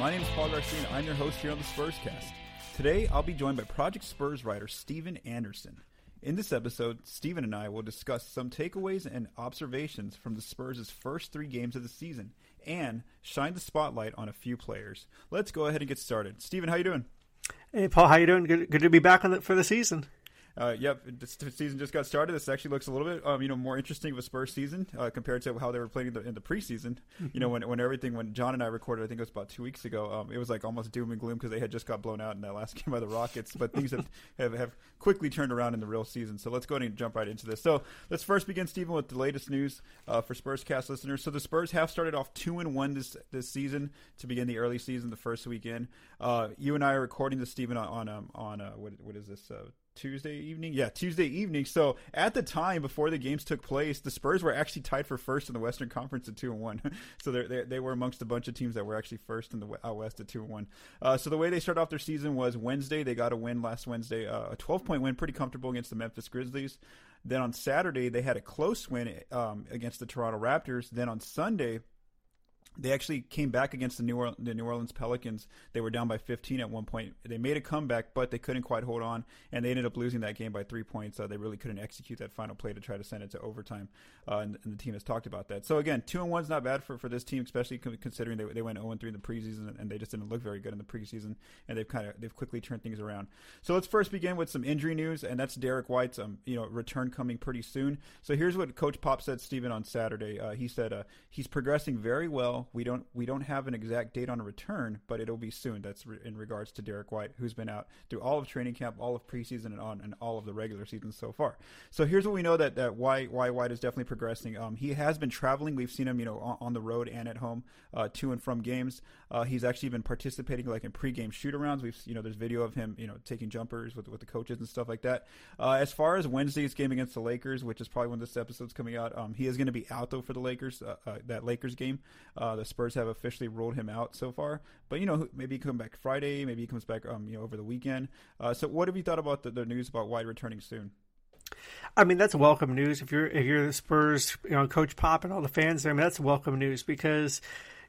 My name is Paul Garcia, and I'm your host here on the Spurs Cast. Today, I'll be joined by Project Spurs writer Stephen Anderson. In this episode, Stephen and I will discuss some takeaways and observations from the Spurs' first three games of the season and shine the spotlight on a few players. Let's go ahead and get started. Stephen, how you doing? Hey Paul, how you doing? Good, good to be back on the, for the season. Uh, yep, this season just got started. This actually looks a little bit, um, you know, more interesting of a Spurs season uh, compared to how they were playing in the, in the preseason. Mm-hmm. You know, when when everything, when John and I recorded, I think it was about two weeks ago, um, it was like almost doom and gloom because they had just got blown out in that last game by the Rockets. But things have, have, have quickly turned around in the real season. So let's go ahead and jump right into this. So let's first begin, Stephen, with the latest news uh, for Spurs cast listeners. So the Spurs have started off two and one this this season to begin the early season, the first weekend. Uh, you and I are recording this, Stephen, on on, um, on uh, what what is this? Uh, Tuesday evening. Yeah, Tuesday evening. So at the time before the games took place, the Spurs were actually tied for first in the Western Conference at two and one. so they they were amongst a bunch of teams that were actually first in the out west at two and one. Uh, so the way they started off their season was Wednesday they got a win last Wednesday, uh, a twelve point win, pretty comfortable against the Memphis Grizzlies. Then on Saturday they had a close win um, against the Toronto Raptors. Then on Sunday they actually came back against the New, Orleans, the New Orleans Pelicans. They were down by 15 at one point. They made a comeback, but they couldn't quite hold on, and they ended up losing that game by three points. Uh, they really couldn't execute that final play to try to send it to overtime, uh, and, and, the team has talked about that. So again, two and one is not bad for, for this team, especially considering they, they went 0 and 3 in the preseason, and they just didn't look very good in the preseason, and they've kind of they've quickly turned things around. So let's first begin with some injury news, and that's Derrick White's um, you know return coming pretty soon. So here's what Coach Pop said, Stephen, on Saturday. Uh, he said uh, he's progressing very well. We don't we don't have an exact date on a return, but it'll be soon. That's re- in regards to Derrick White, who's been out through all of training camp, all of preseason, and on and all of the regular season so far. So here's what we know that that why why White is definitely progressing. Um, he has been traveling. We've seen him, you know, on, on the road and at home, uh, to and from games. Uh, he's actually been participating like in pregame shootarounds. We've you know there's video of him, you know, taking jumpers with with the coaches and stuff like that. Uh, as far as Wednesday's game against the Lakers, which is probably when this episode's coming out, um, he is going to be out though for the Lakers. Uh, uh, that Lakers game, uh, the Spurs have officially ruled him out so far. But you know, maybe he come back Friday, maybe he comes back, um, you know, over the weekend. Uh, so, what have you thought about the, the news about White returning soon? I mean, that's welcome news. If you're if you're the Spurs, you know, Coach Pop and all the fans there, I mean, that's welcome news because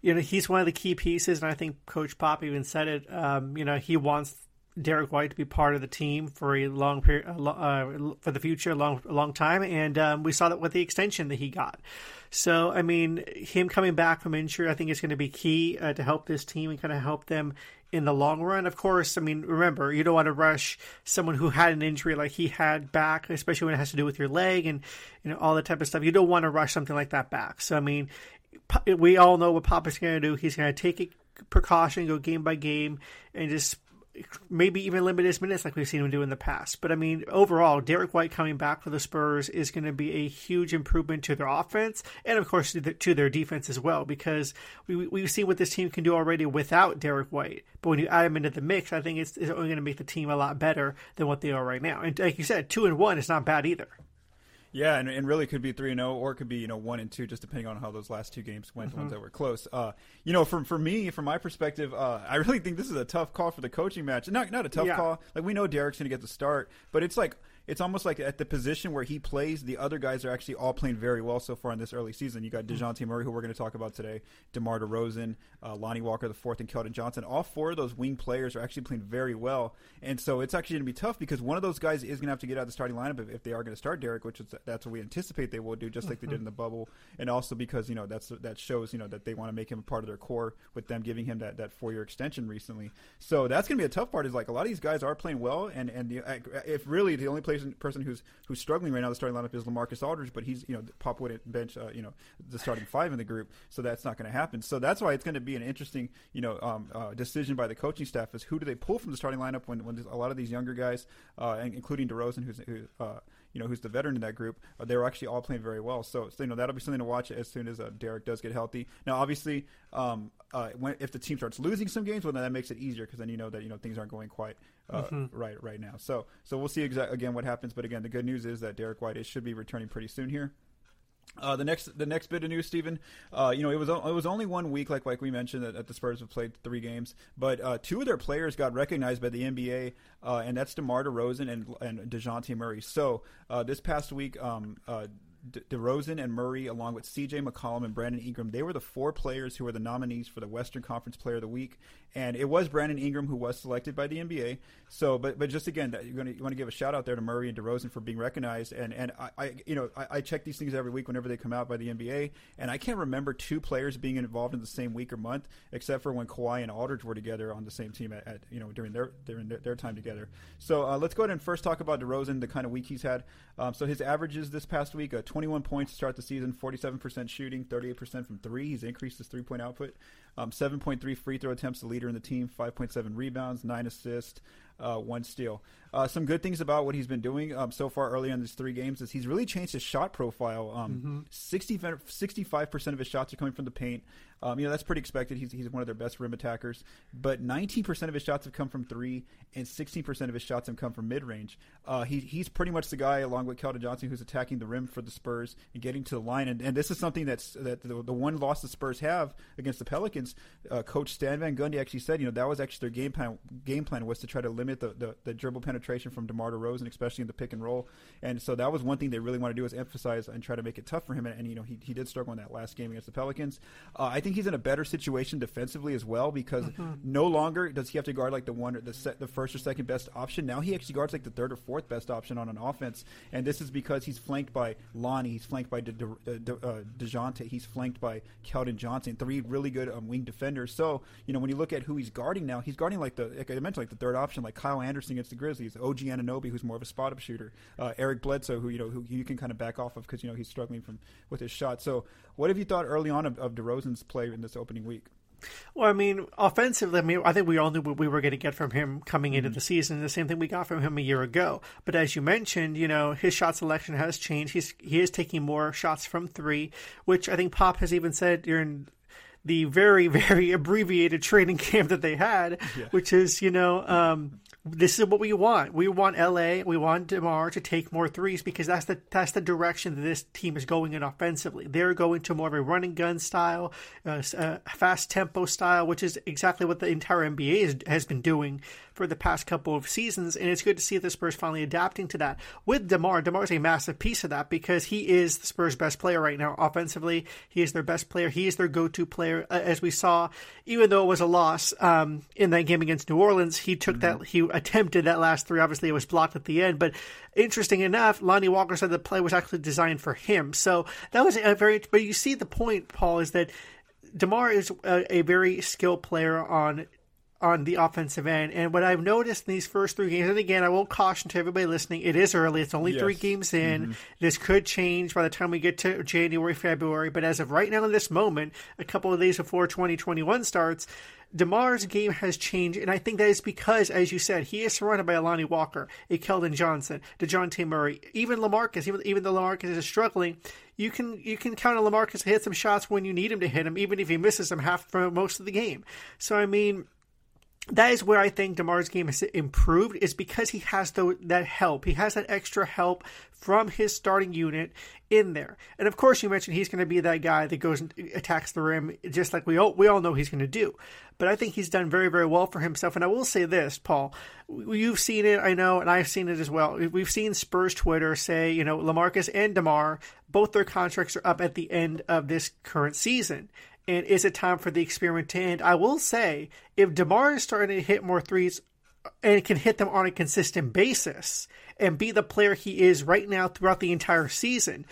you know he's one of the key pieces, and I think Coach Pop even said it. Um, you know, he wants Derrick White to be part of the team for a long period, uh, for the future, a long, a long time, and um, we saw that with the extension that he got. So, I mean, him coming back from injury, I think is going to be key uh, to help this team and kind of help them in the long run. Of course, I mean, remember, you don't want to rush someone who had an injury like he had back, especially when it has to do with your leg and you know all that type of stuff. You don't want to rush something like that back. So, I mean, we all know what Papa's going to do. He's going to take a precaution, go game by game, and just maybe even limit his minutes like we've seen him do in the past. But I mean, overall, Derrick White coming back for the Spurs is going to be a huge improvement to their offense and, of course, to, their defense as well because we, we've seen what this team can do already without Derrick White. But when you add him into the mix, I think it's, it's only going to make the team a lot better than what they are right now. And like you said, two and one is not bad either. Yeah, and, and really could be three and zero, oh, or it could be you know one and two, just depending on how those last two games went, mm-hmm. the ones that were close. Uh, you know, from for me, from my perspective, uh, I really think this is a tough call for the coaching match. Not not a tough yeah. call. Like we know Derrick's going to get the start, but it's like it's almost like at the position where he plays, the other guys are actually all playing very well so far in this early season. You got mm-hmm. Dejounte Murray, who we're going to talk about today, DeMar DeRozan, uh, Lonnie Walker the fourth, and Keldon Johnson. All four of those wing players are actually playing very well, and so it's actually going to be tough because one of those guys is going to have to get out of the starting lineup if, if they are going to start Derrick, which is that's what we anticipate they will do, just like they did in the bubble, and also because you know that's that shows you know that they want to make him a part of their core with them giving him that, that four year extension recently. So that's going to be a tough part. Is like a lot of these guys are playing well, and and the, if really the only person person who's who's struggling right now. The starting lineup is Lamarcus Aldridge, but he's you know Pop would bench uh, you know the starting five in the group, so that's not going to happen. So that's why it's going to be an interesting you know um, uh, decision by the coaching staff is who do they pull from the starting lineup when when a lot of these younger guys, uh, including DeRozan, who's who, uh, you know, who's the veteran in that group, uh, they were actually all playing very well. So, so, you know, that'll be something to watch as soon as uh, Derrick does get healthy. Now, obviously, um, when, if the team starts losing some games, well, then that makes it easier because then you know that you know things aren't going quite uh, mm-hmm. right right now. So, so we'll see exa- again what happens. But again, the good news is that Derrick White is, should be returning pretty soon here. Uh, the next, the next bit of news, Stephen. Uh, you know, it was it was only one week, like like we mentioned, that, that the Spurs have played three games, but uh, two of their players got recognized by the NBA, uh, and that's DeMar DeRozan and and Dejounte Murray. So uh, this past week, um, uh, De- DeRozan and Murray, along with C.J. McCollum and Brandon Ingram, they were the four players who were the nominees for the Western Conference Player of the Week, and it was Brandon Ingram who was selected by the NBA. So, but but just again, you're going to you want to give a shout out there to Murray and DeRozan for being recognized, and and I, I you know I, I, check these things every week whenever they come out by the NBA, and I can't remember two players being involved in the same week or month, except for when Kawhi and Aldridge were together on the same team at, at you know during their during their, their time together. So uh, let's go ahead and first talk about DeRozan, the kind of week he's had. Um, so his averages this past week: uh, 21 points to start the season, 47% shooting, 38% from three. He's increased his three point output. Um, 7.3 free throw attempts, the leader in the team. 5.7 rebounds, nine assists, uh, one steal. Uh, some good things about what he's been doing um, so far early on these three games is he's really changed his shot profile. Um, mm-hmm. 65% of his shots are coming from the paint. Um, you know, that's pretty expected. He's, he's one of their best rim attackers. But 19% of his shots have come from three, and 16% of his shots have come from mid range. Uh, he, he's pretty much the guy, along with Keldon Johnson, who's attacking the rim for the Spurs and getting to the line. And, and this is something that's that the, the one loss the Spurs have against the Pelicans. Uh, Coach Stan Van Gundy actually said, you know, that was actually their game plan. Game plan was to try to limit the, the, the dribble penetration from DeMar DeRozan, especially in the pick and roll. And so that was one thing they really want to do is emphasize and try to make it tough for him. And, and you know, he, he did struggle in that last game against the Pelicans. Uh, I think he's in a better situation situation defensively as well because mm-hmm. no longer does he have to guard like the one the set, the first or second best option. Now he actually guards like the third or fourth best option on an offense, and this is because he's flanked by Lonnie, he's flanked by De, De, De, uh, Dejounte, he's flanked by Keldon Johnson, three really good um, wing defenders. So you know when you look at who he's guarding now, he's guarding like the like I mentioned like the third option, like Kyle Anderson against the Grizzlies, OG Anunoby, who's more of a spot up shooter, uh, Eric Bledsoe, who you know who you can kind of back off of because you know he's struggling from with his shot. So what have you thought early on of, of DeRozan's play in this opening week? Well, I mean, offensively, I mean, I think we all knew what we were going to get from him coming into mm-hmm. the season. The same thing we got from him a year ago. But as you mentioned, you know, his shot selection has changed. He's he is taking more shots from three, which I think Pop has even said during the very very abbreviated training camp that they had, yeah. which is you know. Um, this is what we want. We want LA. We want Demar to take more threes because that's the that's the direction that this team is going in offensively. They're going to more of a running gun style, uh, uh, fast tempo style, which is exactly what the entire NBA is, has been doing for the past couple of seasons, and it's good to see the Spurs finally adapting to that. With DeMar, DeMar is a massive piece of that because he is the Spurs' best player right now. Offensively, he is their best player. He is their go-to player, uh, as we saw. Even though it was a loss um, in that game against New Orleans, he took mm-hmm. that. He attempted that last three. Obviously, it was blocked at the end, but interesting enough, Lonnie Walker said the play was actually designed for him. So that was a very. But you see, the point, Paul, is that. DeMar is a, a, very skilled player on on the offensive end. And what I've noticed in these first three games, and again, I will caution to everybody listening, it is early. It's only yes. three games in. Mm-hmm. This could change by the time we get to January, February. But as of right now, in this moment, a couple of days before 2021 starts, DeMar's game has changed, and I think that is because, as you said, he is surrounded by a Lonnie Walker, a Keldon Johnson, DeJounte Murray, even Lamarcus, even, even though Lamarcus is struggling, you can you can count on Lamarcus to hit some shots when you need him to hit them, even if he misses them half for most of the game. So I mean, that is where I think Demar's game has improved is because he has the, that help. He has that extra help from his starting unit in there. And of course, you mentioned he's going to be that guy that goes and attacks the rim, just like we all, we all know he's going to do. But I think he's done very, very well for himself. And I will say this, Paul, you've seen it, I know, and I've seen it as well. We've seen Spurs Twitter say, you know, Lamarcus and DeMar, both their contracts are up at the end of this current season and is it time for the experiment to end? I will say, if DeMar is starting to hit more threes and can hit them on a consistent basis and be the player he is right now throughout the entire season,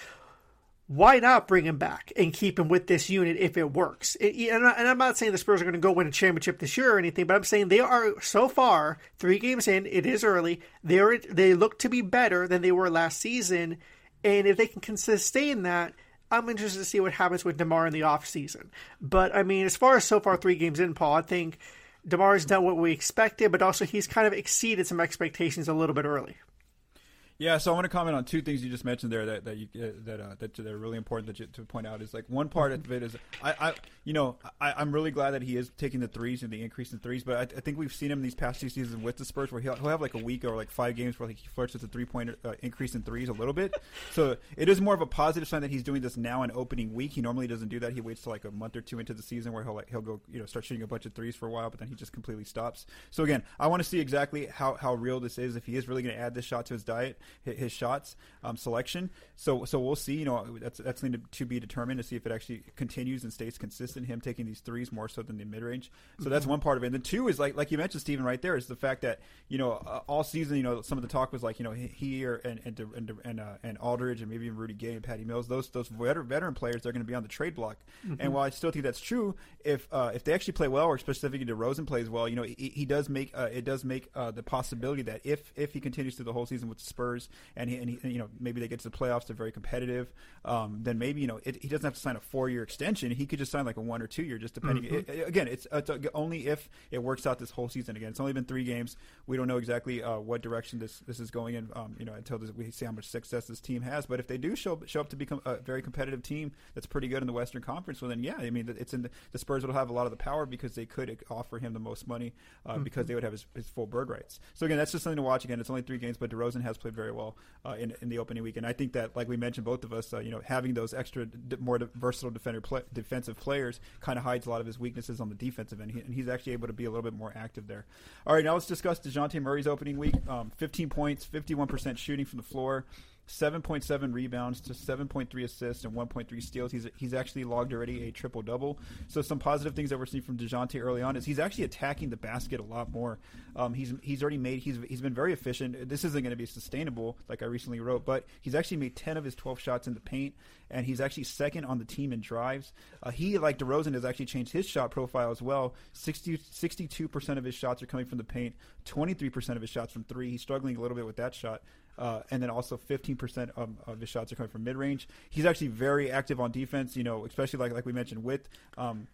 why not bring him back and keep him with this unit if it works? And I'm not saying the Spurs are going to go win a championship this year or anything, but I'm saying they are so far three games in. It is early. They are they look to be better than they were last season, and if they can sustain that, I'm interested to see what happens with DeMar in the offseason. But I mean, as far as so far three games in, Paul, I think DeMar's done what we expected, but also he's kind of exceeded some expectations a little bit early. Yeah, so I want to comment on two things you just mentioned there that that you, uh, that uh, that are really important that you, to point out. Is like one part of it is I, I you know I, I'm really glad that he is taking the threes and the increase in threes, but I, I think we've seen him these past two seasons with the Spurs where he'll, he'll have like a week or like five games where like he flirts with the three point uh, increase in threes a little bit. so it is more of a positive sign that he's doing this now in opening week. He normally doesn't do that. He waits till like a month or two into the season where he'll like he'll go you know start shooting a bunch of threes for a while, but then he just completely stops. So again, I want to see exactly how how real this is if he is really going to add this shot to his diet, his shots um, selection. So so we'll see. You know, that's that's something to, to, be determined to see if it actually continues and stays consistent. Him taking these threes more so than the mid range. So mm-hmm. that's one part of it. And then two is like like you mentioned, Stephen, right there is the fact that you know uh, all season, you know, some of the talk was like you know he or and and and and, uh, and Aldridge and maybe even Rudy Gay and Patty Mills, those those veteran, veteran players, they're going to be on the trade block. Mm-hmm. And while I still think that's true, if uh, if they actually play well, or specifically DeRozan plays well, you know, he, he does make uh, it does make uh, the possibility that if if he continues through the whole season with the Spurs and he, and he you know maybe they get to the playoffs, they're very competitive. Um, then maybe you know it, he doesn't have to sign a four year extension. He could just sign like a one or two year, just depending. Mm-hmm. It, again, it's, it's, only if it works out this whole season. Again, it's only been three games. We don't know exactly uh, what direction this this is going in. Um, you know, until this, we see how much success this team has. But if they do show show up to become a very competitive team that's pretty good in the Western Conference, well then yeah, I mean it's in the, the Spurs will have a lot of the power because they could offer him the most money uh, mm-hmm. because they would have his, his, full bird rights. So again, that's just something to watch. Again, it's only three games, but DeRozan has played very well uh, in in the opening week, and I think that like we mentioned, both of us, uh, you know, having those extra more versatile defender defensive players kind of hides a lot of his weaknesses on the defensive end, and he's actually able to be a little bit more active there. All right, now let's discuss Dejounte Murray's opening week. Um, 15 points, 51% shooting from the floor. 7.7 rebounds to 7.3 assists and 1.3 steals. He's he's actually logged already a triple double. So some positive things that we're seeing from Dejounte early on is he's actually attacking the basket a lot more. Um, he's he's already made he's he's been very efficient. This isn't going to be sustainable, like I recently wrote, but he's actually made 10 of his 12 shots in the paint, and he's actually second on the team in drives. Uh, he like DeRozan has actually changed his shot profile as well. 62 percent of his shots are coming from the paint, 23 percent of his shots from three. He's struggling a little bit with that shot. Uh, and then also 15% of, of, his shots are coming from mid range. He's actually very active on defense. You know, especially like like we mentioned with. Um,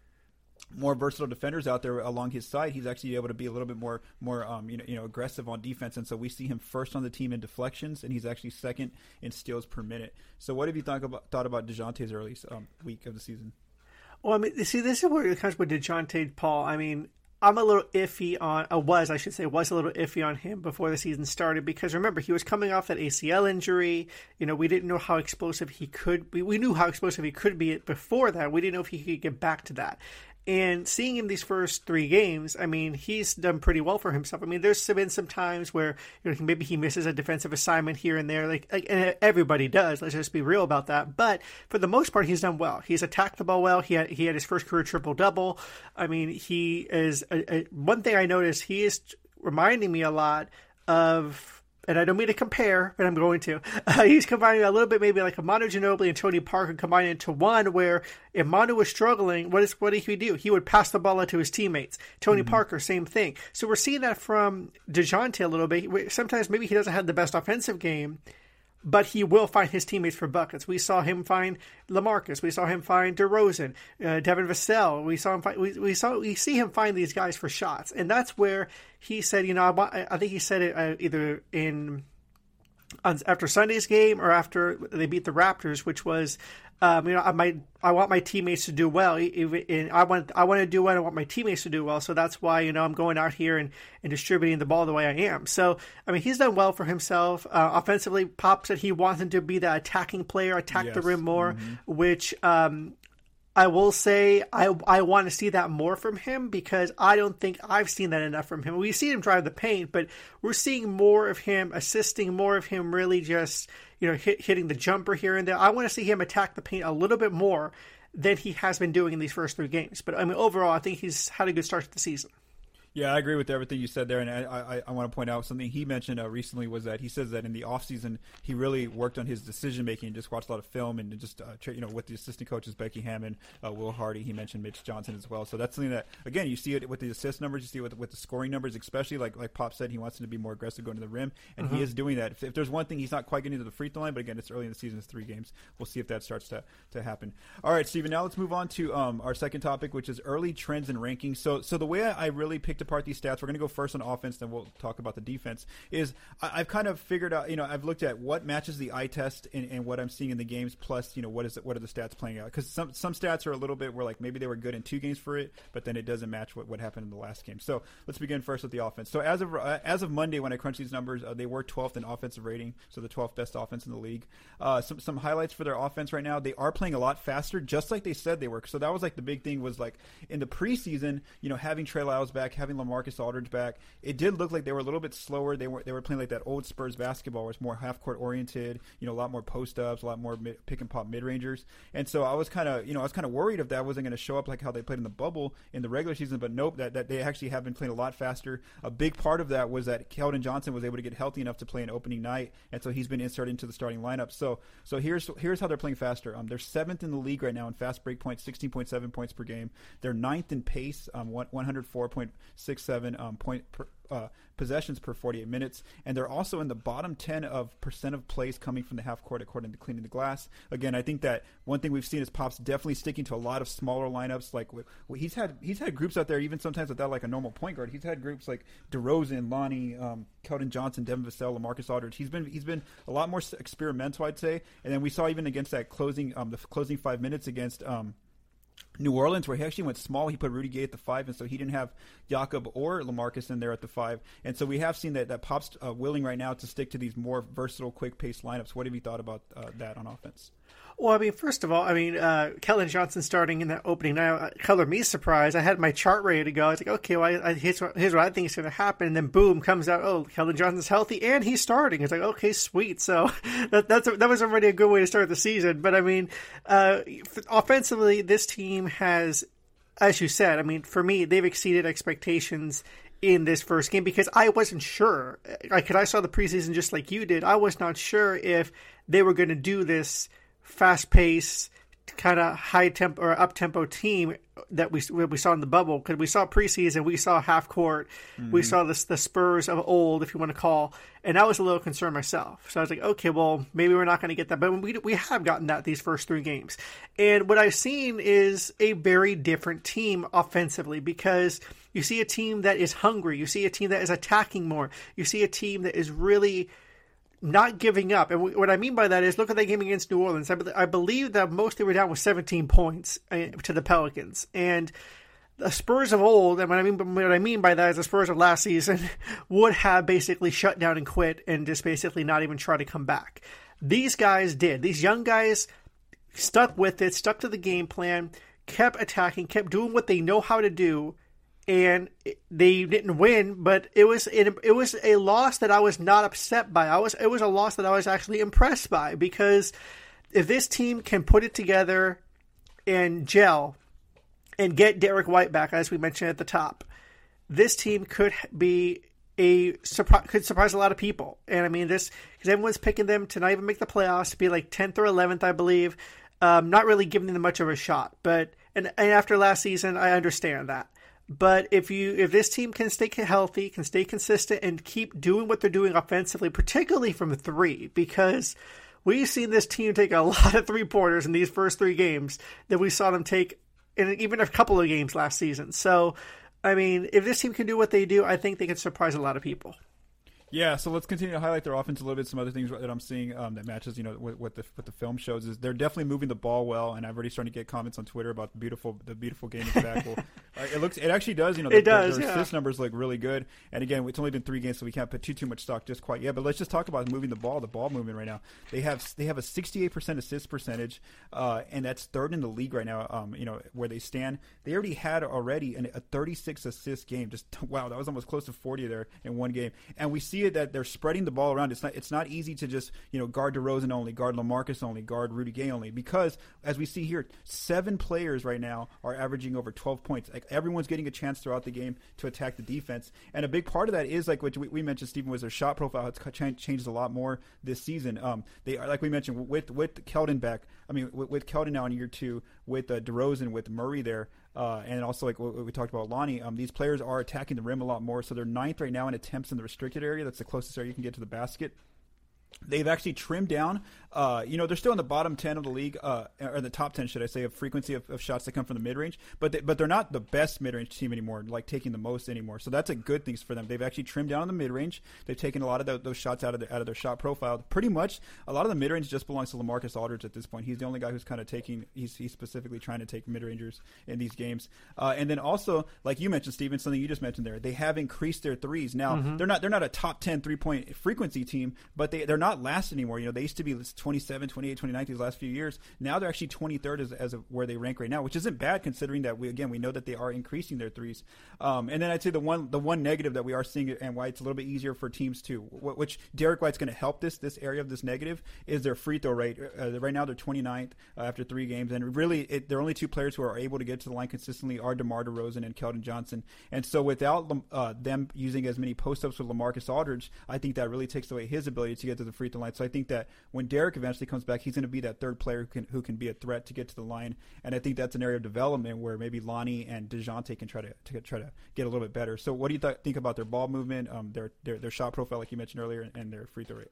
more versatile defenders out there along his side, he's actually able to be a little bit more more um, you know you know aggressive on defense, and so we see him first on the team in deflections, and he's actually second in steals per minute. So, what have you thought about thought about Dejounte's early um, week of the season? Well, I mean, see, this is where it comes with Dejounte Paul. I mean, I'm a little iffy on, I was I should say, was a little iffy on him before the season started because remember he was coming off that ACL injury. You know, we didn't know how explosive he could be. We knew how explosive he could be before that. We didn't know if he could get back to that. And seeing him these first three games, I mean, he's done pretty well for himself. I mean, there's been some times where you know maybe he misses a defensive assignment here and there, like, like and everybody does. Let's just be real about that. But for the most part, he's done well. He's attacked the ball well. He had he had his first career triple double. I mean, he is a, a, one thing I noticed. He is reminding me a lot of and I don't mean to compare, but I'm going to. Uh, he's combining a little bit, maybe like a Manu Ginobili and Tony Parker combined into one. Where if Manu was struggling, what is what did he do? He would pass the ball out to his teammates. Tony mm-hmm. Parker, same thing. So we're seeing that from Dejounte a little bit. Sometimes maybe he doesn't have the best offensive game, but he will find his teammates for buckets. We saw him find Lamarcus. We saw him find DeRozan, uh, Devin Vassell. We saw him find, we, we saw we see him find these guys for shots, and that's where he said, you know, I, I think he said it uh, either in on, after Sunday's game or after they beat the Raptors, which was um, you know, I might I want my teammates to do well. And I want I want to do well. I want my teammates to do well. So that's why you know I'm going out here and, and distributing the ball the way I am. So I mean, he's done well for himself uh, offensively. Pop said he wants him to be the attacking player, attack yes. the rim more, mm-hmm. which um, I will say I I want to see that more from him because I don't think I've seen that enough from him. We see him drive the paint, but we're seeing more of him assisting, more of him really just you know hit, hitting the jumper here and there. I want to see him attack the paint a little bit more than he has been doing in these first three games. But I mean, overall, I think he's had a good start to the season. Yeah, I agree with everything you said there, and I, I, I want to point out something he mentioned uh, recently was that he says that in the offseason he really worked on his decision making, and just watched a lot of film, and just uh, you know with the assistant coaches Becky Hammon, uh, Will Hardy, he mentioned Mitch Johnson as well. So that's something that again you see it with the assist numbers, you see it with, with the scoring numbers, especially like like Pop said, he wants him to be more aggressive going to the rim, and mm-hmm. he is doing that. If, if, there's one thing he's not quite getting to the free throw line, but again it's early in the season, it's three games. We'll see if that starts to to happen. All right, Stephen. Now let's move on to um, our second topic, which is early trends and rankings. So so the way I really picked apart these stats, we're going to go first on offense, then we'll talk about the defense. Is I, have kind of figured out, you know, I've looked at what matches the eye test and, and what I'm seeing in the games, plus, you know, what is what are the stats playing out? Because some some stats are a little bit where like maybe they were good in two games for it, but then it doesn't match what, what happened in the last game. So let's begin first with the offense. So as of uh, as of Monday, when I crunched these numbers, uh, they were 12th in offensive rating, so the 12th best offense in the league. Uh, some some highlights for their offense right now: they are playing a lot faster, just like they said they were. So that was like the big thing was like in the preseason, you know, having Trey Lyles back, having Lamarcus Aldridge back, it did look like they were a little bit slower. They were they were playing like that old Spurs basketball, where it's more half court oriented. You know, a lot more post ups, a lot more mid, pick and pop mid rangers. And so I was kind of you know I was kind of worried if that wasn't going to show up like how they played in the bubble in the regular season. But nope, that, that they actually have been playing a lot faster. A big part of that was that Keldon Johnson was able to get healthy enough to play an opening night, and so he's been inserted into the starting lineup. So so here's here's how they're playing faster. Um, they're seventh in the league right now in fast break points, sixteen point seven points per game. They're ninth in pace, um, one hundred four point six seven um, point per, uh, possessions per 48 minutes, and they're also in the bottom 10 of percent of plays coming from the half court according to Cleaning the Glass. Again, I think that one thing we've seen is Pop's definitely sticking to a lot of smaller lineups. Like he's had he's had groups out there even sometimes without like a normal point guard. He's had groups like DeRozan, Lonnie, um, Keldon Johnson, Devin Vassell, Lamarcus Aldridge. He's been he's been a lot more experimental, I'd say. And then we saw even against that closing um, the closing five minutes against. Um, New Orleans, where he actually went small. He put Rudy Gay at the five, and so he didn't have Jakob or Lamarcus in there at the five. And so we have seen that that Pop's uh, willing right now to stick to these more versatile, quick pace lineups. What have you thought about uh, that on offense? Well, I mean, first of all, I mean, uh, Keldon Johnson starting in that opening now uh, colored me surprised. I had my chart ready to go. I was like, okay, well, I, I, here's, what, here's what I think is going to happen. And then boom, comes out, oh, Keldon Johnson's healthy and he's starting. It's like, okay, sweet. So that, that's that was already a good way to start the season. But I mean, uh, offensively, this team has, as you said, I mean, for me, they've exceeded expectations in this first game because I wasn't sure. Like, I saw the preseason just like you did. I was not sure if they were going to do this – fast pace, kind of high tempo or up tempo team that we we saw in the bubble because we saw preseason, we saw half court, mm-hmm. we saw the the Spurs of old, if you want to call, and I was a little concerned myself. So I was like, okay, well, maybe we're not going to get that, but we we have gotten that these first three games, and what I've seen is a very different team offensively because you see a team that is hungry, you see a team that is attacking more, you see a team that is really not giving up. And what I mean by that is look at that game against New Orleans. I, be- I believe that most they were down with 17 points uh, to the Pelicans. And the Spurs of old, and what I mean, what I mean by that is the Spurs of last season would have basically shut down and quit and just basically not even try to come back. These guys did. These young guys stuck with it, stuck to the game plan, kept attacking, kept doing what they know how to do, and they didn't win, but it was it, it was a loss that I was not upset by. I was it was a loss that I was actually impressed by because if this team can put it together and gel and get Derrick White back, as we mentioned at the top, this team could be a surprise could surprise a lot of people. And I mean this because everyone's picking them to not even make the playoffs, to be like tenth or eleventh, I believe. Um, not really giving them much of a shot. But and, and after last season, I understand that. But if you if this team can stay healthy, can stay consistent, and keep doing what they're doing offensively, particularly from three, because we've seen this team take a lot of three pointers in these first three games that we saw them take in even a couple of games last season. So, I mean, if this team can do what they do, I think they can surprise a lot of people. Yeah, so let's continue to highlight their offense a little bit. Some other things that I'm seeing um, that matches, you know, what, what, the what the film shows is they're definitely moving the ball well, and I've already started to get comments on Twitter about the beautiful the beautiful game of back. well, uh, it looks it actually does. You know, the, it does. Their, yeah. assist numbers look really good, and again, it's only been three games, so we can't put too too much stock just quite yet. But let's just talk about moving the ball, the ball movement right now. They have they have a 68 percent assist percentage, uh, and that's third in the league right now. Um, you know where they stand. They already had already an, a 36 assist game. Just wow, that was almost close to 40 there in one game, and we see that they're spreading the ball around. It's not it's not easy to just you know guard DeRozan only, guard LaMarcus only, guard Rudy Gay only because as we see here, seven players right now are averaging over 12 points. Like everyone's getting a chance throughout the game to attack the defense, and a big part of that is like what we, we mentioned, Stephen, was their shot profile has changed a lot more this season. Um, they are like we mentioned with with Keldon back. I mean with, with Keldon now in year two, with uh, DeRozan, with Murray there. Uh, and also, like we talked about, Lonnie, um, these players are attacking the rim a lot more. So they're ninth right now in attempts in the restricted area. That's the closest area you can get to the basket. They've actually trimmed down. Uh, you know, they're still in the bottom ten of the league, uh, or the top ten, should I say, of frequency of, of shots that come from the mid range. But they, but they're not the best mid range team anymore, like taking the most anymore. So that's a good thing for them. They've actually trimmed down on the mid range. They've taken a lot of the, those shots out of the, out of their shot profile. Pretty much, a lot of the mid range just belongs to Lamarcus Aldridge at this point. He's the only guy who's kind of taking. He's, he's specifically trying to take mid rangers in these games. Uh, and then also, like you mentioned, Stephen, something you just mentioned there, they have increased their threes. Now mm-hmm. they're not they're not a top 10 three point frequency team, but they they're not last anymore. You know, they used to be 27, 28, 29 these last few years. Now they're actually 23rd as, as of where they rank right now, which isn't bad considering that we again we know that they are increasing their threes. Um, and then I'd say the one the one negative that we are seeing and why it's a little bit easier for teams too, which Derrick White's going to help this this area of this negative is their free throw rate. Uh, right now they're 29th uh, after three games, and really it, they're only two players who are able to get to the line consistently are DeMar DeRozan and Keldon Johnson. And so without uh, them using as many post ups with Lamarcus Aldridge, I think that really takes away his ability to get to the free throw line. So I think that when Derrick eventually comes back, he's going to be that third player who can who can be a threat to get to the line. And I think that's an area of development where maybe Lonnie and Dejounte can try to, to try to get a little bit better. So what do you th- think about their ball movement, um, their, their their shot profile, like you mentioned earlier, and their free throw rate?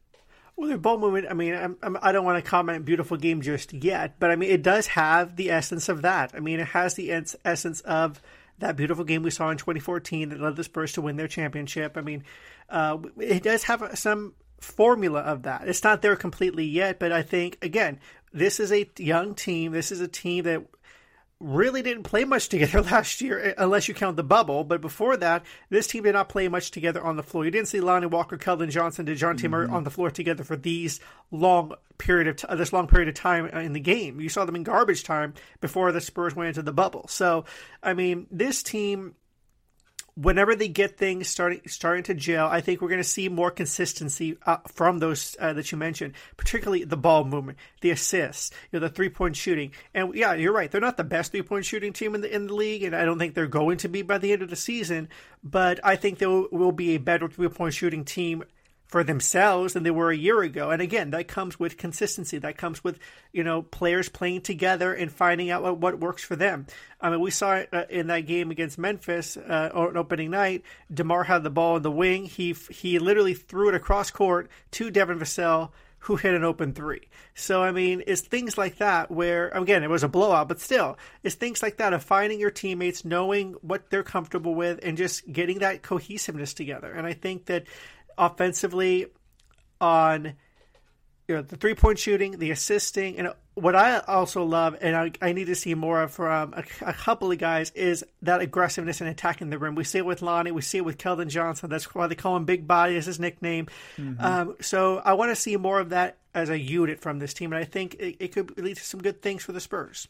Well, their ball movement. I mean, I'm, I'm, I do not want to comment beautiful game just yet, but I mean, it does have the essence of that. I mean, it has the essence of that beautiful game we saw in 2014 that led the Spurs to win their championship. I mean, uh, it does have some formula of that. It's not there completely yet, but I think again, this is a young team. This is a team that really didn't play much together last year, eh, unless you count the bubble. But before that, this team did not play much together on the floor. You didn't see Lonnie Walker, Keldon Johnson, DeJounte mm-hmm. Murray on the floor together for these long period of t- this long period of time in the game. You saw them in garbage time before the Spurs went into the bubble. So, I mean, this team whenever they get things starting starting to gel, I think we're going to see more consistency uh, from those uh, that you mentioned, particularly the ball movement, the assists, you know, the three point shooting. And yeah, you're right; they're not the best three point shooting team in the in the league, and I don't think they're going to be by the end of the season. But I think they will, will be a better three point shooting team for themselves than they were a year ago. And again, that comes with consistency. That comes with you know players playing together and finding out what, what works for them. I mean, we saw it uh, in that game against Memphis uh, on opening night. Demar had the ball in the wing. He he literally threw it across court to Devin Vassell who hit an open three. So, I mean, it's things like that where, again, it was a blowout, but still, it's things like that of finding your teammates, knowing what they're comfortable with, and just getting that cohesiveness together. And I think that offensively on you know the three point shooting, the assisting, and what I also love, and I, I need to see more of from a, a, couple of guys, is that aggressiveness in attacking the rim. We see it with Lonnie, we see it with Keldon Johnson. That's why they call him Big Body, is his nickname. Mm-hmm. Um, so I want to see more of that as a unit from this team, and I think it, it could lead to some good things for the Spurs.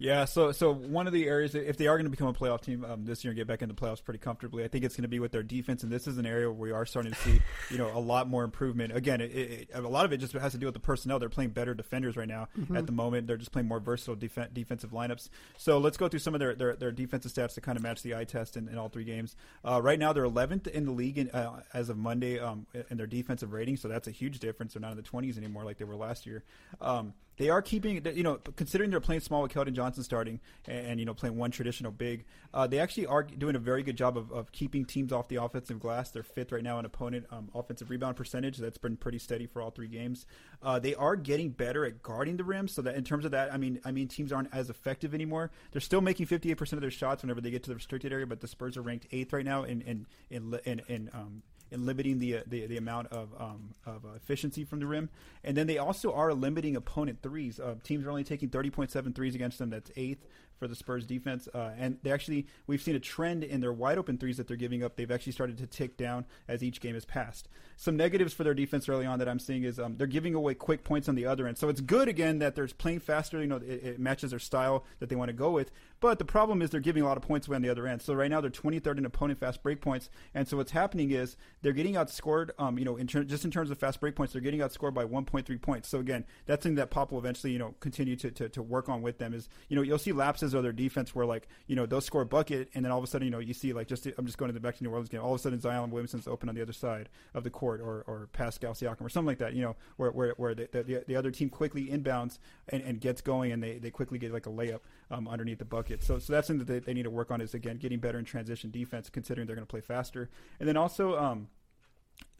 Yeah, so so one of the areas if they are going to become a playoff team um, this year and get back into the playoffs pretty comfortably, I think it's going to be with their defense, and this is an area where we are starting to see you know a lot more improvement. Again, it, it, a lot of it just has to do with the personnel. They're playing better defenders right now mm-hmm. at the moment. They're just playing more versatile def- defensive lineups. So let's go through some of their their, their defensive stats to kind of match the eye test in, in all three games. Uh, right now, they're 11th in the league in, uh, as of Monday um, in their defensive rating, so that's a huge difference. They're not in the 20s anymore like they were last year. Um, they are keeping, you know, considering they're playing small with Keldon Johnson starting and, and, you know playing one traditional big, uh, they actually are doing a very good job of, of, keeping teams off the offensive glass. They're fifth right now in opponent um, offensive rebound percentage. That's been pretty steady for all three games. Uh, they are getting better at guarding the rim, so that in terms of that, I mean, I mean teams aren't as effective anymore. They're still making 58% of their shots whenever they get to the restricted area, but the Spurs are ranked eighth right now in in in, in, in um, in limiting the uh, the, the amount of um, of uh, efficiency from the rim, and then they also are limiting opponent threes. Uh, teams are only taking 30.7 threes against them. That's eighth for the Spurs defense. Uh, and they actually, we've seen a trend in their wide open threes that they're giving up. They've actually started to tick down as each game has passed. Some negatives for their defense early on that I'm seeing is um, they're giving away quick points on the other end. So it's good again that they're playing faster. You know, it, it matches their style that they want to go with. But the problem is they're giving a lot of points away on the other end. So right now they're 23rd in opponent fast break points, and so what's happening is they're getting outscored. Um, you know, in ter- just in terms of fast break points, they're getting outscored by 1.3 points. So again, that's something that Pop will eventually you know continue to, to, to work on with them. Is you know you'll see lapses of their defense where like you know they'll score a bucket, and then all of a sudden you know you see like just I'm just going to the back to New Orleans game. All of a sudden Zion Williamson's open on the other side of the court, or or Pascal Siakam or something like that. You know where where, where the, the, the other team quickly inbounds and, and gets going, and they, they quickly get like a layup um, underneath the bucket. So so that's something that they, they need to work on is again getting better in transition defense, considering they're going to play faster, and then also. Um,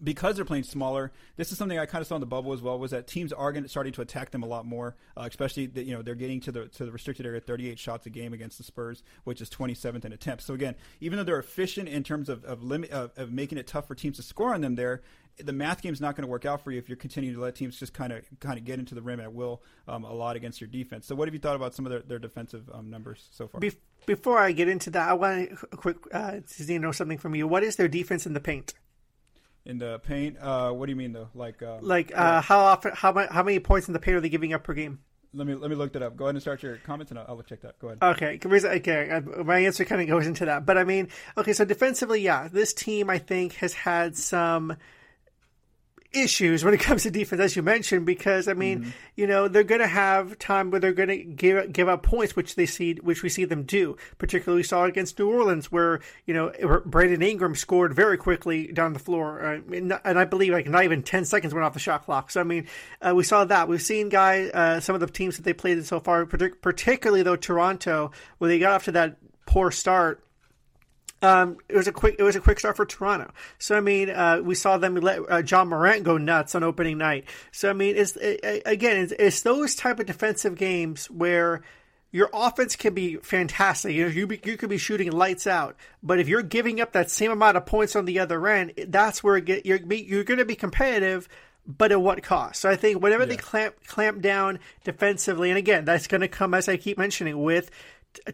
because they're playing smaller, this is something I kind of saw in the bubble as well. Was that teams are going to, starting to attack them a lot more, uh, especially that you know they're getting to the to the restricted area, 38 shots a game against the Spurs, which is 27th in attempts. So again, even though they're efficient in terms of of, limit, of, of making it tough for teams to score on them, there the math game is not going to work out for you if you're continuing to let teams just kind of kind of get into the rim at will um, a lot against your defense. So, what have you thought about some of their, their defensive um, numbers so far? before I get into that, I want a quick uh, to know something from you. What is their defense in the paint? In the paint, uh, what do you mean though? Like, uh, like uh, how often? How, how many points in the paint are they giving up per game? Let me let me look that up. Go ahead and start your comments, and I'll, I'll check that. Go ahead. Okay, okay. My answer kind of goes into that, but I mean, okay. So defensively, yeah, this team I think has had some issues when it comes to defense, as you mentioned, because I mean, mm-hmm. you know, they're going to have time where they're going to give give up points, which they see, which we see them do. Particularly, we saw against New Orleans, where you know Brandon Ingram scored very quickly down the floor, uh, and I believe like not even ten seconds went off the shot clock. So I mean, uh, we saw that. We've seen guys, uh, some of the teams that they played in so far, particularly though Toronto, where they got off to that poor start um, it was a quick it was a quick start for Toronto. So I mean, uh, we saw them let uh, Ja Morant go nuts on opening night. So I mean, it's it, again, it's, it's, those type of defensive games where your offense can be fantastic. You know, you be, you could be shooting lights out, but if you're giving up that same amount of points on the other end, that's where get, you're you're going to be competitive. But at what cost? So I think whenever yeah. they clamp clamp down defensively, and again, that's going to come as I keep mentioning with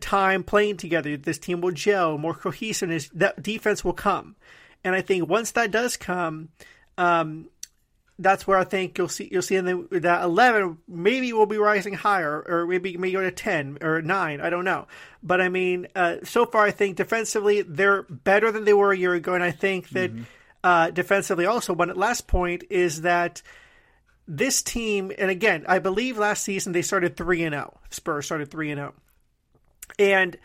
time playing together, this team will gel, more cohesiveness, that defense will come. And I think once that does come, um, that's where I think you'll see you'll see in the, that eleven maybe will be rising higher, or maybe maybe go to ten or nine. I don't know, but I mean, uh, so far I think defensively they're better than they were a year ago, and I think that mm-hmm. uh, defensively also. One last point is that this team, and again, I believe last season they started three and zero. Oh. Spurs started three and zero. And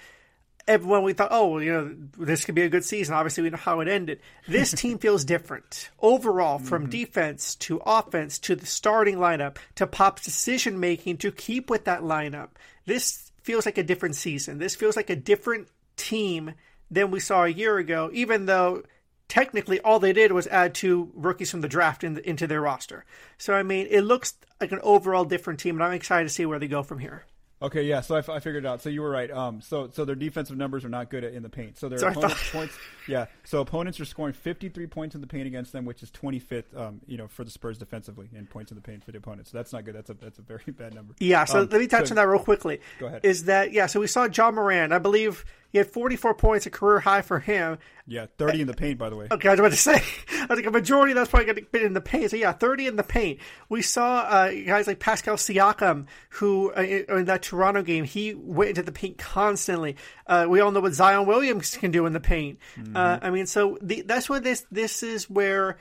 everyone we thought, oh, you know, this could be a good season. Obviously, we know how it ended. This team feels different overall, from mm-hmm. defense to offense to the starting lineup to Pop's decision making to keep with that lineup. This feels like a different season. This feels like a different team than we saw a year ago, even though technically all they did was add two rookies from the draft in the, into their roster. So, I mean, it looks like an overall different team, and I'm excited to see where they go from here. Okay, yeah. So I, figured it out. So you were right. Um, so so their defensive numbers are not good in the paint. So their so opponents points, yeah. So opponents are scoring 53 points in the paint against them, which is 25th. Um, you know, for the Spurs defensively in points in the paint for the opponents. So that's not good. That's a that's a very bad number. Yeah. So um, let me touch so, on that real quickly. Go ahead. Is that yeah? So we saw Ja Morant. I believe he had 44 points, a career high for him. Yeah, 30 in the paint, by the way. Okay, I was about to say. I was like a majority of that's probably going to be in the paint. So yeah, 30 in the paint. We saw uh, guys like Pascal Siakam, who uh, in that Toronto game, he went into the paint constantly. Uh, we all know what Zion Williams can do in the paint. Mm-hmm. Uh, I mean, so the, that's what this this is where,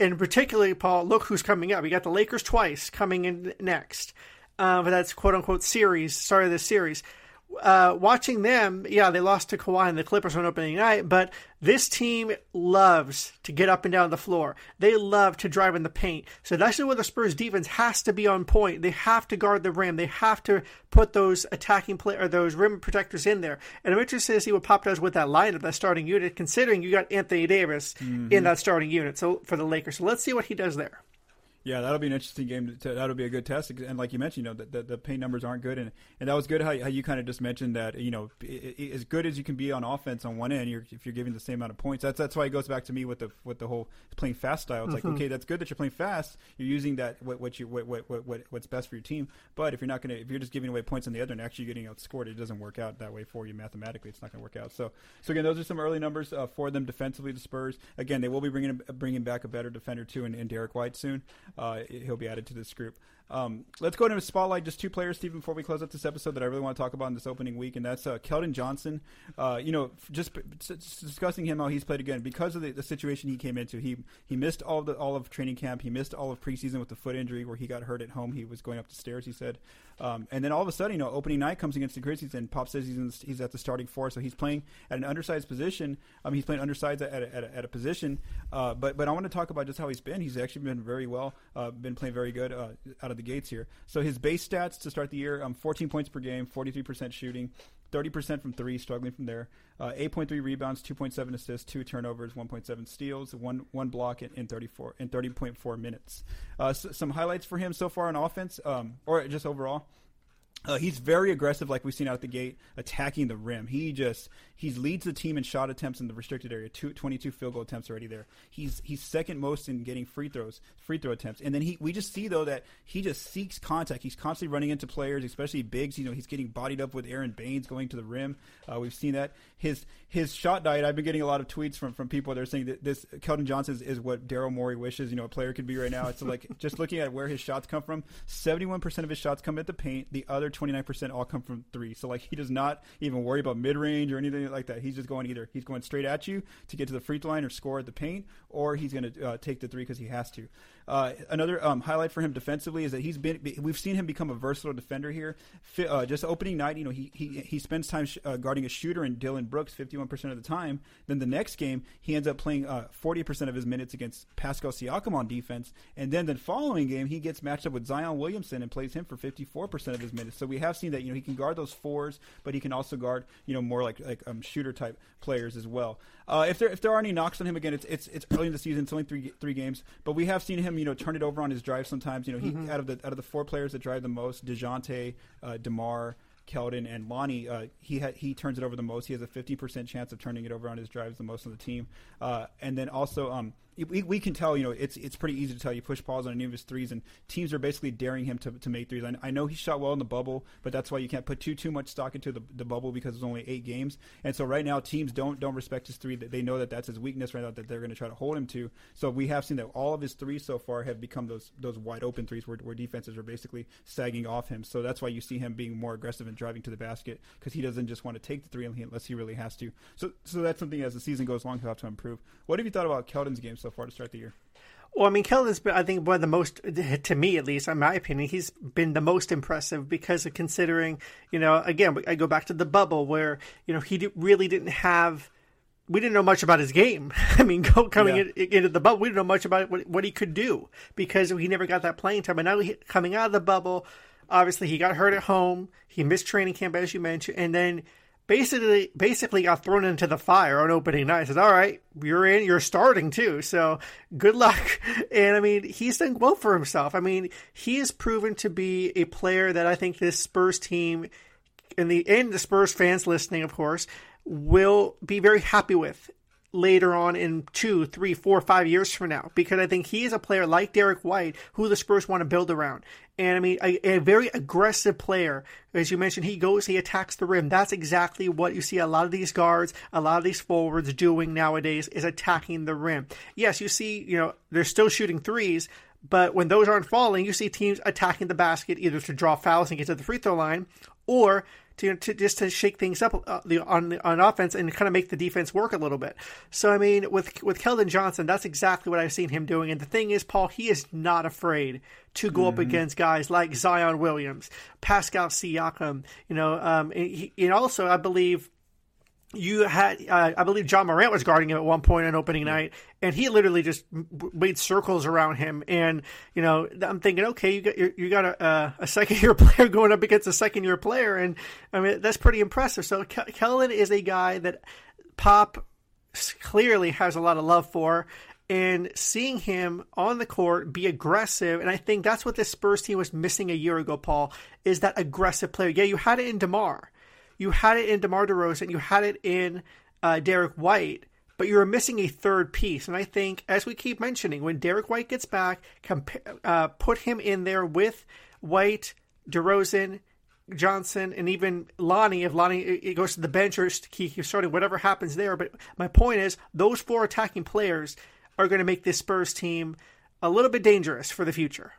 and particularly Paul, look who's coming up. We got the Lakers twice coming in next. Uh, for that's quote unquote series, start of this series uh, watching them, yeah, they lost to Kawhi and the Clippers on opening night, but this team loves to get up and down the floor. They love to drive in the paint. So that's where the Spurs defense has to be on point. They have to guard the rim. They have to put those attacking play or those rim protectors in there. And I'm interested to see what Pop does with that lineup, that starting unit, considering you got Anthony Davis mm-hmm. in that starting unit. So for the Lakers, so let's see what he does there. Yeah, that'll be an interesting game. To, that'll be a good test. And like you mentioned, you know, the, the, the paint numbers aren't good, and, and that was good how, how you kind of just mentioned that you know it, it, as good as you can be on offense on one end, you're, if you're giving the same amount of points, that's that's why it goes back to me with the with the whole playing fast style. It's mm-hmm. like okay, that's good that you're playing fast. You're using that what, what you what, what, what, what's best for your team. But if you're not gonna if you're just giving away points on the other and actually getting outscored, it doesn't work out that way for you mathematically. It's not gonna work out. So so again, those are some early numbers uh, for them defensively. The Spurs again, they will be bringing bringing back a better defender too in, in Derrick White soon. Uh, he'll be added to this group. Um, let's go into spotlight just two players, Stephen, before we close up this episode that I really want to talk about in this opening week, and that's uh, Keldon Johnson. Uh, you know, just, just, discussing him how he's played again because of the, the, situation he came into. He he missed all the all of training camp. He missed all of preseason with the foot injury where he got hurt at home. He was going up the stairs. He said, um, and then all of a sudden, you know, opening night comes against the Grizzlies, and Pop says he's in, he's at the starting four, so he's playing at an undersized position. Um, he's playing undersized at, at, a, at a position, uh, but but I want to talk about just how he's been. He's actually been very well, uh, been playing very good uh, out of the gates here. So so his base stats to start the year: um, 14 points per game, 43% shooting, 30% from three, struggling from there. Uh, 8.3 rebounds, 2.7 assists, two turnovers, 1.7 steals, one one block in, in 34 in 30.4 minutes. Uh, so some highlights for him so far on offense, um, or just overall. Uh, he's very aggressive, like we've seen out the gate, attacking the rim. He just he leads the team in shot attempts in the restricted area. Two, 22 field goal attempts already there. He's he's second most in getting free throws, free throw attempts. And then he we just see though that he just seeks contact. He's constantly running into players, especially bigs. You know, he's getting bodied up with Aron Baynes going to the rim. Uh, we've seen that. His his shot diet. I've been getting a lot of tweets from from people that are saying that this Keldon Johnson is, is what Daryl Morey wishes. You know, a player could be right now. It's like just looking at where his shots come from. Seventy one percent of his shots come at the paint. The other nine percent all come from three. So like he does not even worry about mid range or anything like that. He's just going either he's going straight at you to get to the free throw line or score at the paint, or he's going to uh, take the three because he has to. Uh, another um, highlight for him defensively is that he's been we've seen him become a versatile defender here. Uh, just opening night, you know, he he, he spends time sh- uh, guarding a shooter in Dillon Brooks 51% of the time. Then the next game, he ends up playing 40% uh, of his minutes against Pascal Siakam on defense, and then the following game, he gets matched up with Zion Williamson and plays him for 54% of his minutes. So we have seen that you know he can guard those fours, but he can also guard you know more like like um, shooter type players as well. Uh, if there if there are any knocks on him again, it's it's it's early in the season. It's only three three games, but we have seen him you know turn it over on his drive sometimes. You know, he mm-hmm. out of the out of the four players that drive the most, Dejounte, uh, Demar. Keldon and Lonnie, uh, he ha- he turns it over the most. He has a 50% chance of turning it over on his drives the most on the team. Uh, and then also, um, we, we can tell, you know, it's it's pretty easy to tell. You push pause on any of his threes, and teams are basically daring him to, to make threes. I, I know he shot well in the bubble, but that's why you can't put too too much stock into the, the bubble because it's only eight games. And so right now, teams don't don't respect his three. They know that that's his weakness right now that they're going to try to hold him to. So we have seen that all of his threes so far have become those those wide open threes where, where defenses are basically sagging off him. So that's why you see him being more aggressive and driving to the basket because he doesn't just want to take the three unless he really has to. So so that's something as the season goes along he'll have to improve. What have you thought about Keldon's game so far to start the year? Well, I mean, Keldon's been, I think, one of the most, to me at least, in my opinion, he's been the most impressive because of considering, you know, again, I go back to the bubble where, you know, he really didn't have, we didn't know much about his game. I mean, go, coming yeah. in, into the bubble, we didn't know much about what, what, he could do because he never got that playing time. And now he, coming out of the bubble, obviously he got hurt at home. He missed training camp, as you mentioned. And then basically basically got thrown into the fire on opening night. Says, "All right, you're in. You're starting too. So good luck." And I mean, he's done well for himself. I mean, he has proven to be a player that I think this Spurs team, in the end, the Spurs fans listening, of course, will be very happy with. Later on in two, three, four, five years from now because I think he is a player like Derrick White who the Spurs want to build around. And I mean, a, a, very aggressive player. As you mentioned, he goes, he attacks the rim. That's exactly what you see a lot of these guards, a lot of these forwards doing nowadays is attacking the rim. Yes, you see, you know, they're still shooting threes, but when those aren't falling, you see teams attacking the basket either to draw fouls and get to the free throw line or to, to just to shake things up uh, the, on on offense and kind of make the defense work a little bit. So I mean, with with Keldon Johnson, that's exactly what I've seen him doing. And the thing is, Paul, he is not afraid to go mm-hmm. up against guys like Zion Williams, Pascal Siakam. You know, um, and, he, and also I believe you had, uh, I believe Ja Morant was guarding him at one point on opening night, and he literally just made circles around him. And you know, I'm thinking, okay, you got you got a, a second year player going up against a second year player, and I mean that's pretty impressive. So Ke- Keldon is a guy that Pop clearly has a lot of love for. And seeing him on the court be aggressive, and I think that's what this Spurs team was missing a year ago, Paul, is that aggressive player. Yeah, you had it in DeMar, you had it in DeMar DeRozan, you had it in uh, Derrick White, but you were missing a third piece. And I think, as we keep mentioning, when Derrick White gets back, uh, put him in there with White, DeRozan, Johnson, and even Lonnie. If Lonnie it goes to the bench or keeps starting, whatever happens there. But my point is, those four attacking players are going to make this Spurs team a little bit dangerous for the future.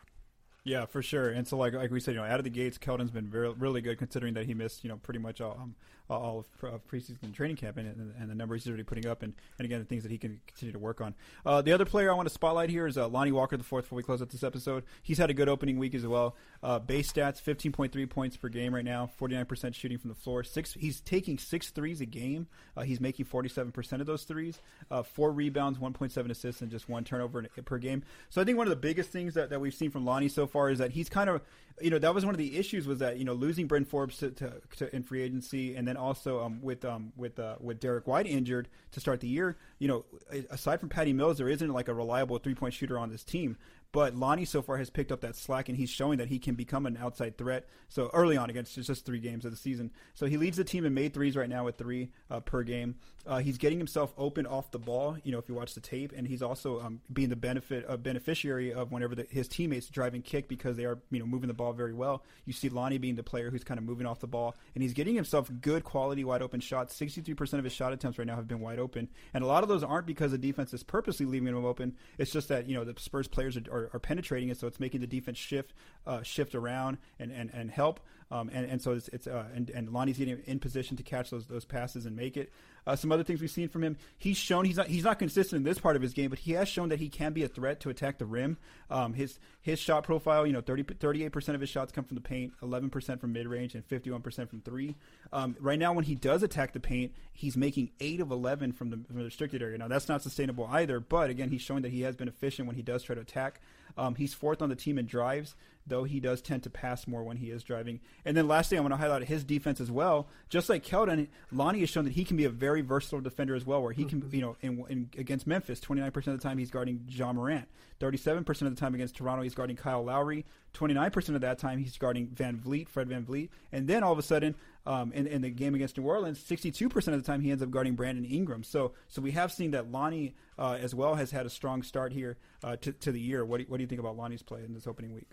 Yeah, for sure. And so, like like we said, you know, out of the gates, Keldon's been very, really good considering that he missed, you know, pretty much all, um, all of preseason training camp and, and, the numbers he's already putting up, and, and again the things that he can continue to work on. Uh, the other player I want to spotlight here is uh, Lonnie Walker, the fourth. Before we close out this episode, he's had a good opening week as well. Uh, base stats: fifteen point three points per game right now, forty nine percent shooting from the floor. Six, he's taking six threes a game. Uh, he's making forty seven percent of those threes. Uh, four rebounds, one point seven assists, and just one turnover per game. So I think one of the biggest things that, that we've seen from Lonnie so far is that he's kind of you know that was one of the issues was that you know losing Bryn Forbes to, to, to in free agency, and then also um, with um, with uh, with Derrick White injured to start the year. You know, aside from Patty Mills, there isn't like a reliable three point shooter on this team. But Lonnie so far has picked up that slack, and he's showing that he can become an outside threat. So early on against just three games of the season, so he leads the team in made threes right now with three uh, per game. Uh, he's getting himself open off the ball. You know, if you watch the tape, and he's also um, being the benefit a beneficiary of whenever the, his teammates drive and kick because they are you know moving the ball very well. You see Lonnie being the player who's kind of moving off the ball, and he's getting himself good quality wide open shots. Sixty three percent of his shot attempts right now have been wide open, and a lot of those aren't because the defense is purposely leaving them open. It's just that you know the Spurs players are, are, are penetrating it so it's making the defense shift uh, shift around and and, and help. Um, and, and so it's, it's uh, and, and Lonnie's getting in position to catch those those passes and make it. Uh, some other things we've seen from him, he's shown he's not he's not consistent in this part of his game, but he has shown that he can be a threat to attack the rim. Um, his his shot profile, you know, 38 percent of his shots come from the paint, eleven percent from mid range, and fifty one percent from three. Um, right now, when he does attack the paint, he's making eight of eleven from the, from the restricted area. Now that's not sustainable either, but again, he's showing that he has been efficient when he does try to attack. Um, he's fourth on the team in drives, though he does tend to pass more when he is driving. And then lastly, I want to highlight his defense as well. Just like Keldon, Lonnie has shown that he can be a very versatile defender as well, where he can, mm-hmm. you know, in, in, against Memphis, 29% of the time he's guarding Ja Morant. 37% of the time against Toronto, he's guarding Kyle Lowry. 29% of that time, he's guarding VanVleet, Fred VanVleet. And then all of a sudden, um, in, in the game against New Orleans, 62% of the time he ends up guarding Brandon Ingram. So so we have seen that Lonnie uh, as well has had a strong start here uh, to, to the year. What do, what do you think about Lonnie's play in this opening week?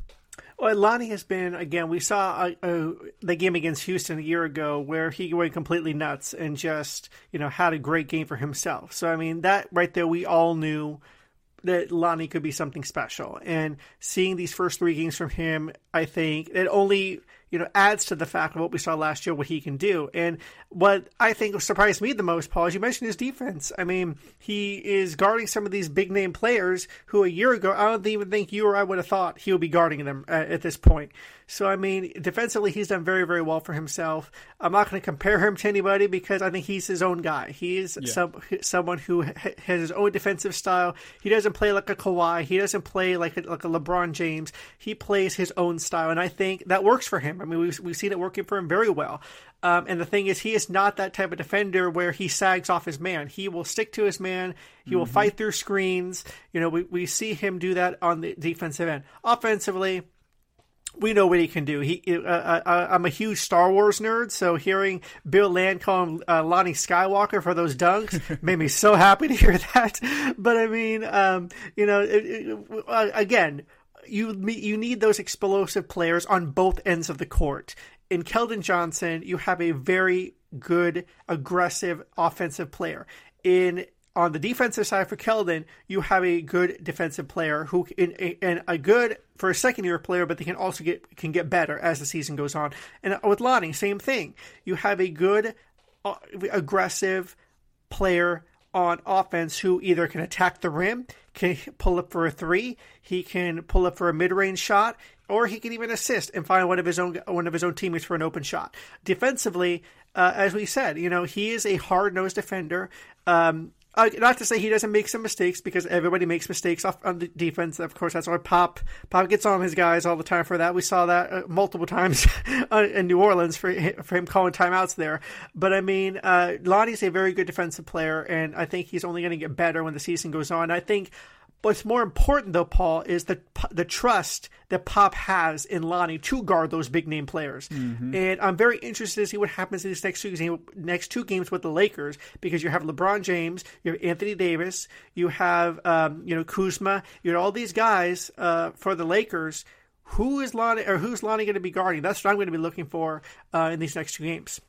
Well, Lonnie has been again. We saw uh, uh, the game against Houston a year ago where he went completely nuts and just you know had a great game for himself. So I mean that right there, we all knew that Lonnie could be something special. And seeing these first three games from him, I think it only you know, adds to the fact of what we saw last year, what he can do. And what I think surprised me the most, Paul, as you mentioned his defense. I mean, he is guarding some of these big name players who a year ago, I don't even think you or I would have thought he would be guarding them at, at this point. So, I mean, defensively, he's done very, very well for himself. I'm not going to compare him to anybody because I think he's his own guy. He's yeah. some, someone who ha- has his own defensive style. He doesn't play like a Kawhi. He doesn't play like a, like a LeBron James. He plays his own style, and I think that works for him. I mean, we've, we've seen it working for him very well. Um, and the thing is, he is not that type of defender where he sags off his man. He will stick to his man. He mm-hmm. will fight through screens. You know, we, we see him do that on the defensive end. Offensively, we know what he can do. He, uh, uh, uh, I'm a huge Star Wars nerd, so hearing Bill Land call him uh, Lonnie Skywalker for those dunks made me so happy to hear that. But I mean, um, you know, it, it, uh, again, you you need those explosive players on both ends of the court. In Keldon Johnson, you have a very good, aggressive offensive player. In on the defensive side for Keldon, you have a good defensive player who and a good for a second year player, but they can also get can get better as the season goes on. And with Lonnie, same thing. You have a good, uh, aggressive player on offense who either can attack the rim, can pull up for a three, he can pull up for a mid range shot, or he can even assist and find one of his own one of his own teammates for an open shot. Defensively, uh, as we said, you know he is a hard nosed defender. Um, not to say he doesn't make some mistakes because everybody makes mistakes off on the defense. Of course, that's why Pop Pop gets on his guys all the time for that. We saw that uh, multiple times in New Orleans for for him calling timeouts there. But I mean, uh, Lonnie's a very good defensive player, and I think he's only going to get better when the season goes on. I think What's more important, though, Paul, is the the trust that Pop has in Lonnie to guard those big name players. Mm-hmm. And I'm very interested to see what happens in these next two games, next two games with the Lakers because you have LeBron James, you have Anthony Davis, you have um, you know Kuzma, you have all these guys uh, for the Lakers. Who is Lonnie or who's Lonnie going to be guarding? That's what I'm going to be looking for uh, in these next two games.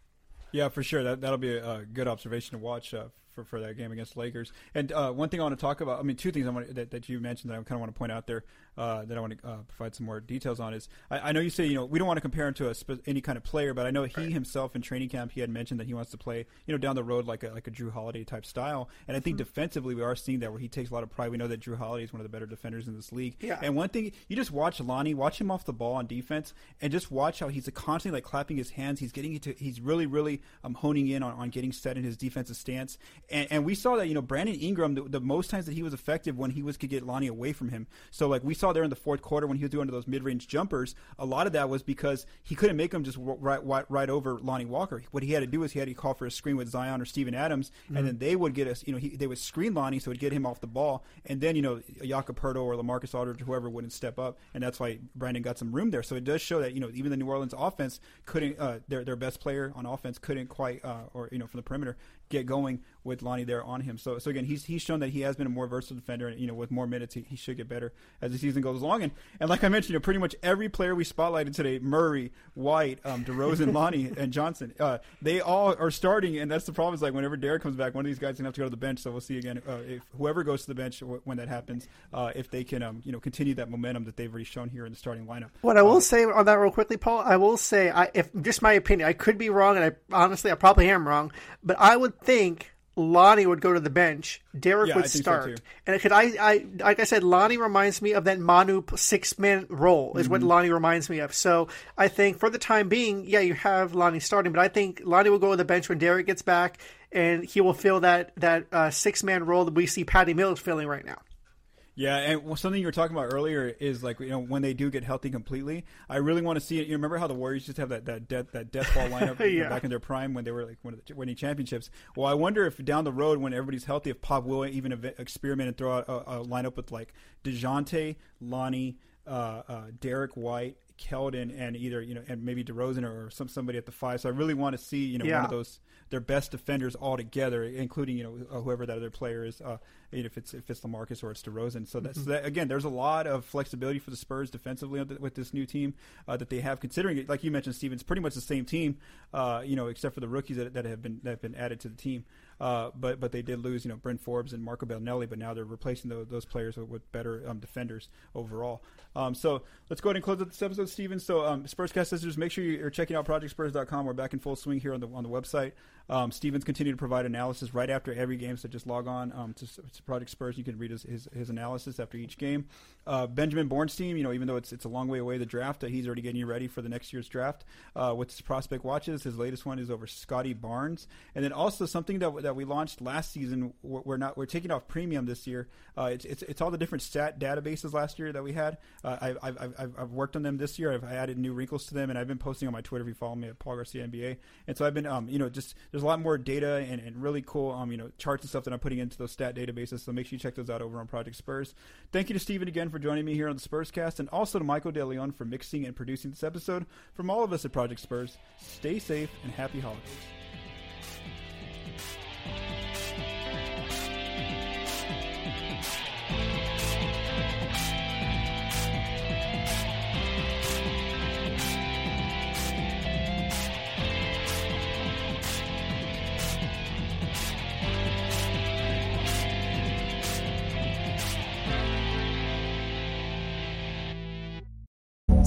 Yeah, for sure. That that'll be a, a good observation to watch uh, for, for that game against Lakers. And uh, one thing I want to talk about, I mean, two things I want that, that you mentioned that I kind of want to point out there uh, that I want to uh, provide some more details on is I, I, know you say you know we don't want to compare him to a, any kind of player, but I know he right. himself in training camp he had mentioned that he wants to play you know down the road like a like a Jrue Holiday type style, and I think mm-hmm. defensively we are seeing that where he takes a lot of pride. We know that Jrue Holiday is one of the better defenders in this league. Yeah. And one thing you just watch Lonnie, watch him off the ball on defense, and just watch how he's constantly like clapping his hands. He's getting into he's really really um, honing in on, on getting set in his defensive stance, and, and we saw that you know Brandon Ingram the, the most times that he was effective when he was could get Lonnie away from him. So like we saw there in the fourth quarter when he was doing those mid-range jumpers, a lot of that was because he couldn't make them just right, right, right over Lonnie Walker. What he had to do is he had to call for a screen with Zion or Steven Adams, mm-hmm. and then they would get us, you know, he, they would screen Lonnie so it would get him off the ball, and then you know Jakob or LaMarcus Aldridge, whoever wouldn't step up, and that's why Brandon got some room there. So it does show that you know even the New Orleans offense couldn't, uh, their their best player on offense couldn't quite, uh, or you know from the perimeter get going with Lonnie there on him. So so again, he's he's shown that he has been a more versatile defender, and you know with more minutes he, he should get better as the season goes along. And and like I mentioned, you know, pretty much every player we spotlighted today, Murray, White, um, DeRozan, Lonnie, and Johnson, uh, they all are starting, and that's the problem. Is like whenever Derrick comes back, one of these guys is gonna have to go to the bench. So we'll see again uh, if whoever goes to the bench when that happens, uh, if they can um, you know continue that momentum that they've already shown here in the starting lineup. What I will uh, say on that real quickly, Paul, I will say, I, if just my opinion, I could be wrong, and I honestly I probably am wrong, but I would think Lonnie would go to the bench. Derrick yeah, would start, so and could I, I, like I said, Lonnie reminds me of that Manu six man role is mm-hmm. what Lonnie reminds me of. So I think for the time being, yeah, you have Lonnie starting, but I think Lonnie will go to the bench when Derrick gets back, and he will fill that that uh, six man role that we see Patty Mills filling right now. Yeah, and something you were talking about earlier is like you know when they do get healthy completely. I really want to see it. You remember how the Warriors just have that that death that death ball lineup yeah. back in their prime when they were like winning championships. Well, I wonder if down the road when everybody's healthy, if Pop will even experiment and throw out a, a lineup with like Dejounte, Lonnie, uh, uh, Derrick White, Keldon, and either you know and maybe DeRozan or some somebody at the five. So I really want to see you know yeah. one of those their best defenders all together, including you know whoever that other player is. Uh, if it's if it's Lamarcus or it's DeRozan. So that's mm-hmm. that, again, there's a lot of flexibility for the Spurs defensively with this new team uh, that they have. Considering, it, like you mentioned, Stevens, pretty much the same team, uh, you know, except for the rookies that, that have been that have been added to the team. Uh, but but they did lose, you know, Bryn Forbes and Marco Belinelli, but now they're replacing those, those players with, with better um, defenders overall. Um, so let's go ahead and close out this episode, Stephen. So um, Spurscast listeners, make sure you're checking out ProjectSpurs.com. We're back in full swing here on the on the website. Um, Stephen's continue to provide analysis right after every game, so just log on um, to, to, Project Spurs. You can read his, his, his analysis after each game. Uh, Benjamin Bornstein, you know, even though it's it's a long way away the draft, uh, he's already getting you ready for the next year's draft uh, with his prospect watches. His latest one is over Scottie Barnes, and then also something that that we launched last season. We're not we're taking off premium this year. Uh, it's, it's, it's all the different stat databases last year that we had. Uh, I've, I've, I've, I've worked on them this year. I've added new wrinkles to them, and I've been posting on my Twitter. If you follow me at Paul Garcia NBA, and so I've been um, you know just there's a lot more data and, and really cool, um, you know, charts and stuff that I'm putting into those stat databases. So make sure you check those out over on Project Spurs. Thank you to Stephen again for joining me here on the Spurscast, and also to Michael DeLeon for mixing and producing this episode. From all of us at Project Spurs, stay safe and happy holidays.